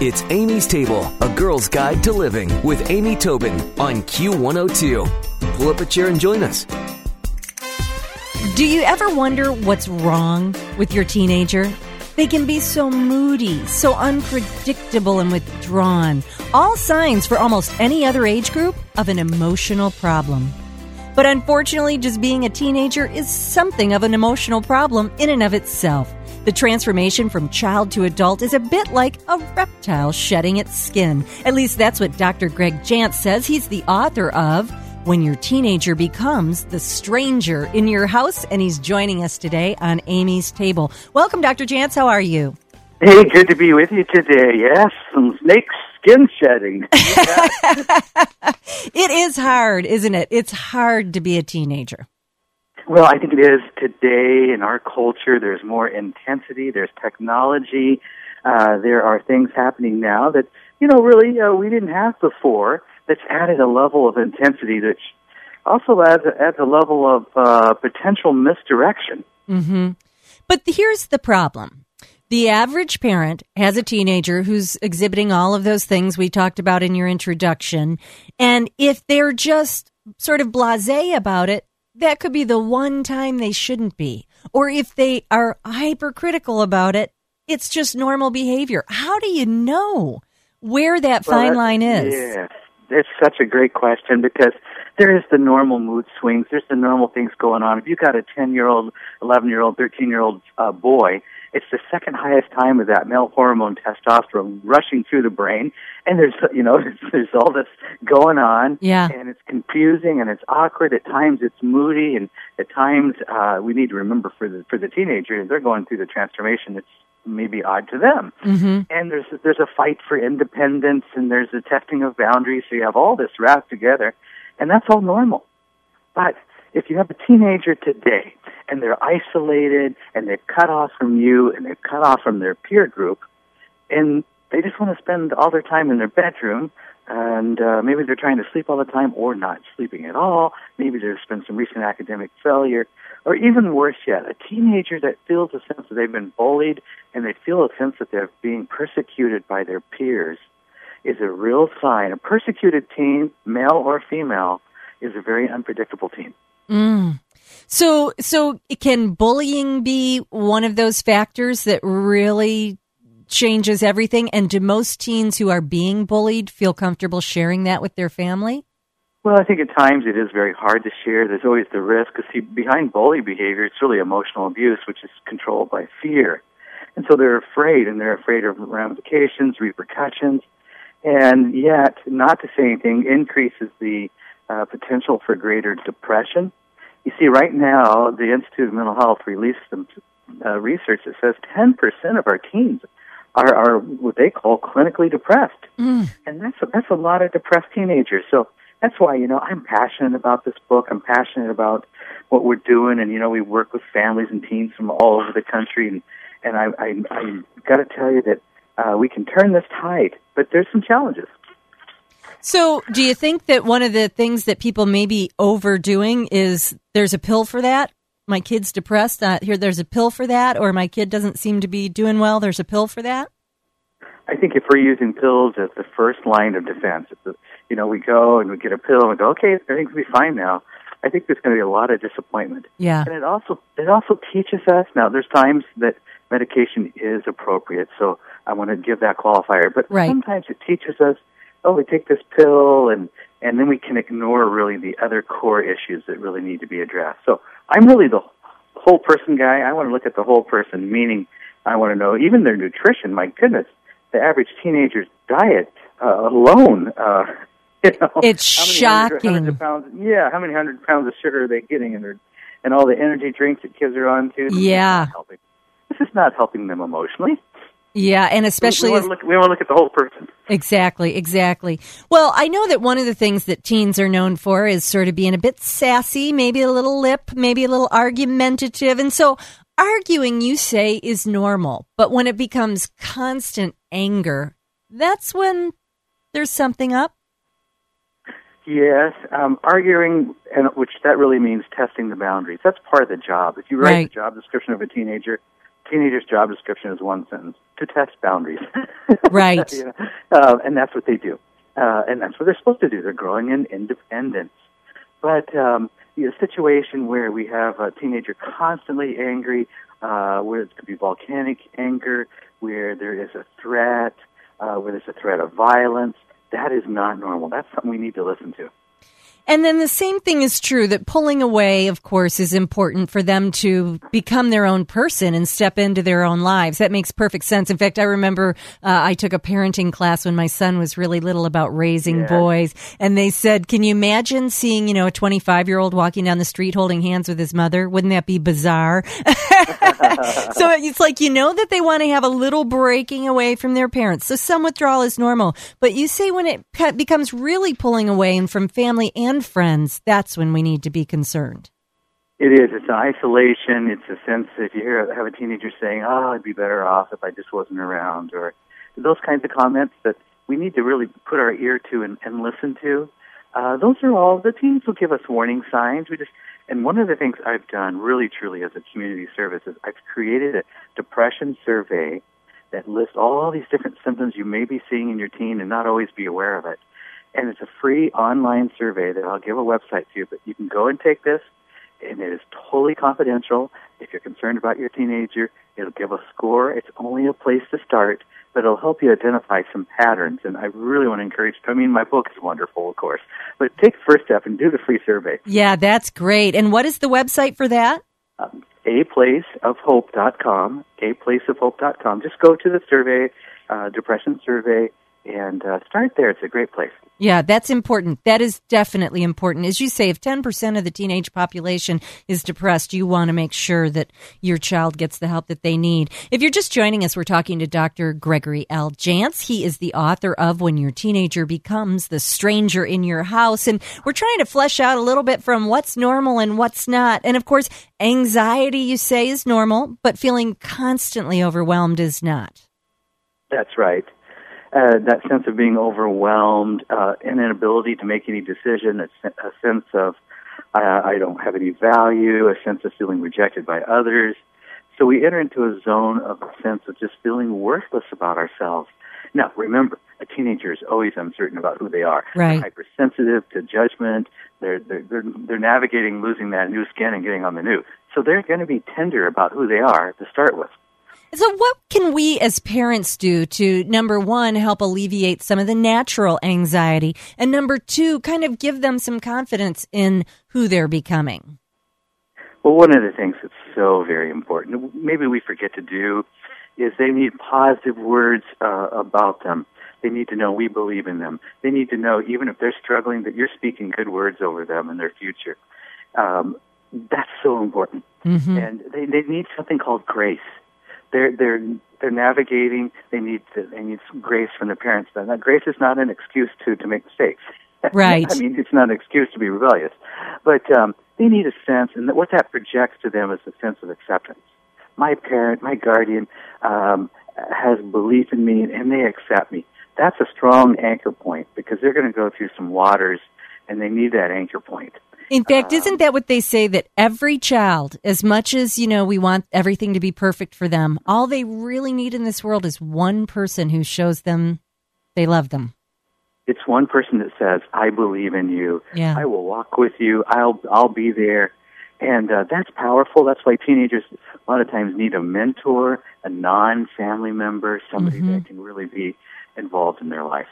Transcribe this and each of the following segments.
It's Amy's Table, a girl's guide to living with Amy Tobin on Q102. Pull up a chair and join us. Do you ever wonder what's wrong with your teenager? They can be so moody, so unpredictable and withdrawn. All signs for almost any other age group of an emotional problem. But unfortunately, just being a teenager is something of an emotional problem in and of itself. The transformation from child to adult is a bit like a reptile shedding its skin. At least that's what Dr. Greg Jantz says. He's the author of When Your Teenager Becomes the Stranger in Your House, and he's joining us today on Amy's Table. Welcome, Dr. Jantz. How are you? Hey, good to be with you today. Yes, some snake skin shedding. it is hard, isn't it? It's hard to be a teenager. Well, I think it is today in our culture. There's more intensity. There's technology. Uh, there are things happening now that you know really uh, we didn't have before. That's added a level of intensity that also adds adds a level of uh, potential misdirection. Mm-hmm. But here's the problem. The average parent has a teenager who's exhibiting all of those things we talked about in your introduction. And if they're just sort of blase about it, that could be the one time they shouldn't be. Or if they are hypercritical about it, it's just normal behavior. How do you know where that well, fine line is? Yeah, it's such a great question because there is the normal mood swings. There's the normal things going on. If you've got a 10 year old, 11 year old, 13 year old uh, boy, it's the second highest time of that male hormone testosterone rushing through the brain, and there's you know there's all this going on, yeah, and it's confusing and it's awkward. At times it's moody, and at times uh, we need to remember for the for the teenager they're going through the transformation. It's maybe odd to them, mm-hmm. and there's there's a fight for independence, and there's a testing of boundaries. So you have all this wrapped together, and that's all normal. But if you have a teenager today and they're isolated and they're cut off from you and they're cut off from their peer group and they just want to spend all their time in their bedroom and uh, maybe they're trying to sleep all the time or not sleeping at all. Maybe there's been some recent academic failure. Or even worse yet, a teenager that feels a sense that they've been bullied and they feel a sense that they're being persecuted by their peers is a real sign. A persecuted teen, male or female, is a very unpredictable teen. Mm. So, so can bullying be one of those factors that really changes everything? And do most teens who are being bullied feel comfortable sharing that with their family? Well, I think at times it is very hard to share. There's always the risk. Because see, behind bully behavior, it's really emotional abuse, which is controlled by fear. And so they're afraid, and they're afraid of ramifications, repercussions. And yet, not to say anything increases the uh, potential for greater depression. You see, right now, the Institute of Mental Health released some uh, research that says 10% of our teens are, are what they call clinically depressed. Mm. And that's a, that's a lot of depressed teenagers. So that's why, you know, I'm passionate about this book. I'm passionate about what we're doing. And, you know, we work with families and teens from all over the country. And, and I, I, I got to tell you that uh, we can turn this tide, but there's some challenges. So, do you think that one of the things that people may be overdoing is there's a pill for that? My kid's depressed. Uh, here, there's a pill for that, or my kid doesn't seem to be doing well. There's a pill for that. I think if we're using pills as the first line of defense, the, you know, we go and we get a pill and we go, okay, everything's gonna be fine now. I think there's going to be a lot of disappointment. Yeah. And it also it also teaches us now. There's times that medication is appropriate, so I want to give that qualifier. But right. sometimes it teaches us oh, we take this pill and and then we can ignore really the other core issues that really need to be addressed. So I'm really the whole person guy. I want to look at the whole person, meaning I want to know even their nutrition. My goodness, the average teenager's diet uh, alone. Uh, you know, it's shocking. Hundred, hundred pounds, yeah, how many hundred pounds of sugar are they getting in their and all the energy drinks that kids are on too? Yeah, this is not helping them emotionally. Yeah, and especially we, we, want look, we, want to look, at the whole person. Exactly, exactly. Well, I know that one of the things that teens are known for is sort of being a bit sassy, maybe a little lip, maybe a little argumentative, and so arguing, you say, is normal. But when it becomes constant anger, that's when there's something up. Yes, um, arguing, and which that really means testing the boundaries. That's part of the job. If you write right. the job description of a teenager, teenager's job description is one sentence to test boundaries. Right. you know? uh, and that's what they do. Uh, and that's what they're supposed to do. They're growing in independence. But um, a situation where we have a teenager constantly angry, uh, where it could be volcanic anger, where there is a threat, uh, where there's a threat of violence, that is not normal. That's something we need to listen to. And then the same thing is true that pulling away, of course, is important for them to become their own person and step into their own lives. That makes perfect sense. In fact, I remember uh, I took a parenting class when my son was really little about raising Yeah. boys, and they said, "Can you imagine seeing you know a 25 year old walking down the street holding hands with his mother? Wouldn't that be bizarre?" so it's like you know that they want to have a little breaking away from their parents. So some withdrawal is normal, but you say when it becomes really pulling away and from family and friends, that's when we need to be concerned. It is. It's an isolation. It's a sense if you hear have a teenager saying, "Oh, I'd be better off if I just wasn't around," or those kinds of comments that we need to really put our ear to and, and listen to. Uh, those are all the teens will give us warning signs. We just and one of the things I've done really truly as a community service is I've created a depression survey that lists all these different symptoms you may be seeing in your teen and not always be aware of it. And it's a free online survey that I'll give a website to you, but you can go and take this and it is totally confidential. If you're concerned about your teenager, it'll give a score. It's only a place to start, but it'll help you identify some patterns. And I really want to encourage. I mean, my book is wonderful, of course, but take the first step and do the free survey. Yeah, that's great. And what is the website for that? Um, aplaceofhope.com, aplaceofhope.com. Just go to the survey, uh, depression survey, and uh, start there. It's a great place. Yeah, that's important. That is definitely important. As you say, if 10% of the teenage population is depressed, you want to make sure that your child gets the help that they need. If you're just joining us, we're talking to Dr. Gregory L. Jantz. He is the author of When Your Teenager Becomes the Stranger in Your House. And we're trying to flesh out a little bit from what's normal and what's not. And of course, anxiety, you say, is normal, but feeling constantly overwhelmed is not. That's right. Uh, that sense of being overwhelmed, uh, an inability to make any decision, a, a sense of uh, I don't have any value, a sense of feeling rejected by others. So we enter into a zone of a sense of just feeling worthless about ourselves. Now, remember, a teenager is always uncertain about who they are. Right. They're hypersensitive to judgment. They're, they're, they're, they're navigating losing that new skin and getting on the new. So they're going to be tender about who they are to start with. So, what can we as parents do to, number one, help alleviate some of the natural anxiety, and number two, kind of give them some confidence in who they're becoming? Well, one of the things that's so very important, maybe we forget to do, is they need positive words uh, about them. They need to know we believe in them. They need to know, even if they're struggling, that you're speaking good words over them and their future. Um, that's so important. Mm-hmm. And they, they need something called grace. They're they're they're navigating. They need to, they need some grace from their parents. But that grace is not an excuse to to make mistakes. Right. I mean, it's not an excuse to be rebellious, but um, they need a sense, and what that projects to them is a sense of acceptance. My parent, my guardian, um, has belief in me, and they accept me. That's a strong anchor point because they're going to go through some waters, and they need that anchor point. In fact, isn't that what they say that every child, as much as, you know, we want everything to be perfect for them, all they really need in this world is one person who shows them they love them. It's one person that says, "I believe in you. Yeah. I will walk with you. I'll I'll be there." And uh, that's powerful. That's why teenagers a lot of times need a mentor, a non-family member, somebody Mm-hmm. that can really be involved in their life.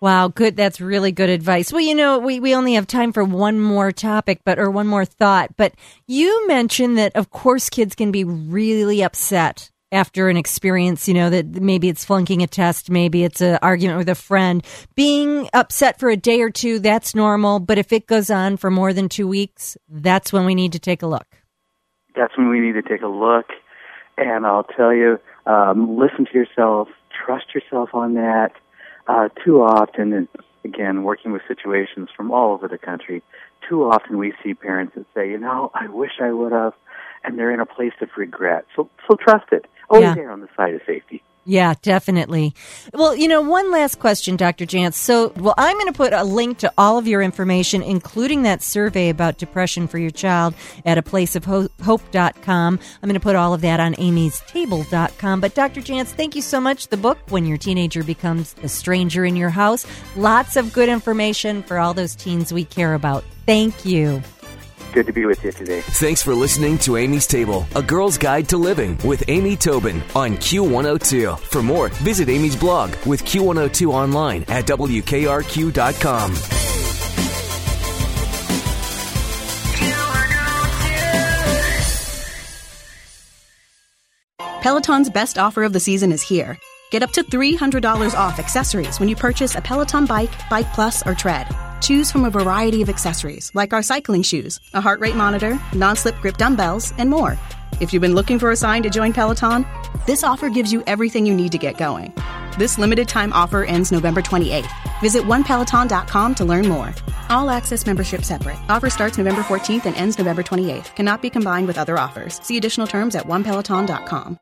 Wow, good. That's really good advice. Well, you know, we, we only have time for one more topic, but, or one more thought, but you mentioned that, of course, kids can be really upset after an experience, you know, that maybe it's flunking a test, maybe it's an argument with a friend. Being upset for a day or two, that's normal, but if it goes on for more than two weeks, that's when we need to take a look. That's when we need to take a look. And I'll tell you, um, listen to yourself, trust yourself on that. Uh, too often, and again, working with situations from all over the country, too often we see parents that say, you know, I wish I would have, and they're in a place of regret. So, so trust it. Always Yeah. err on the side of safety. Yeah, definitely. Well, you know, one last question, Dr. Jantz. So, well, I'm going to put a link to all of your information, including that survey about depression for your child at a placeofhope.com. I'm going to put all of that on amy'stable.com. But, Dr. Jantz, thank you so much. The book, When Your Teenager Becomes a Stranger in Your House, lots of good information for all those teens we care about. Thank you. Good to be with you today. Thanks for listening to Amy's Table, a girl's guide to living with Amy Tobin on Q102. For more, visit Amy's blog with Q102 online at WKRQ.com. Peloton's best offer of the season is here. Get up to $300 off accessories when you purchase a Peloton bike, Bike Plus, or Tread. Choose from a variety of accessories like our cycling shoes, a heart rate monitor, non slip grip dumbbells, and more. If you've been looking for a sign to join Peloton, this offer gives you everything you need to get going. This limited time offer ends November 28th. Visit onepeloton.com to learn more. All access membership separate. Offer starts November 14th and ends November 28th. Cannot be combined with other offers. See additional terms at onepeloton.com.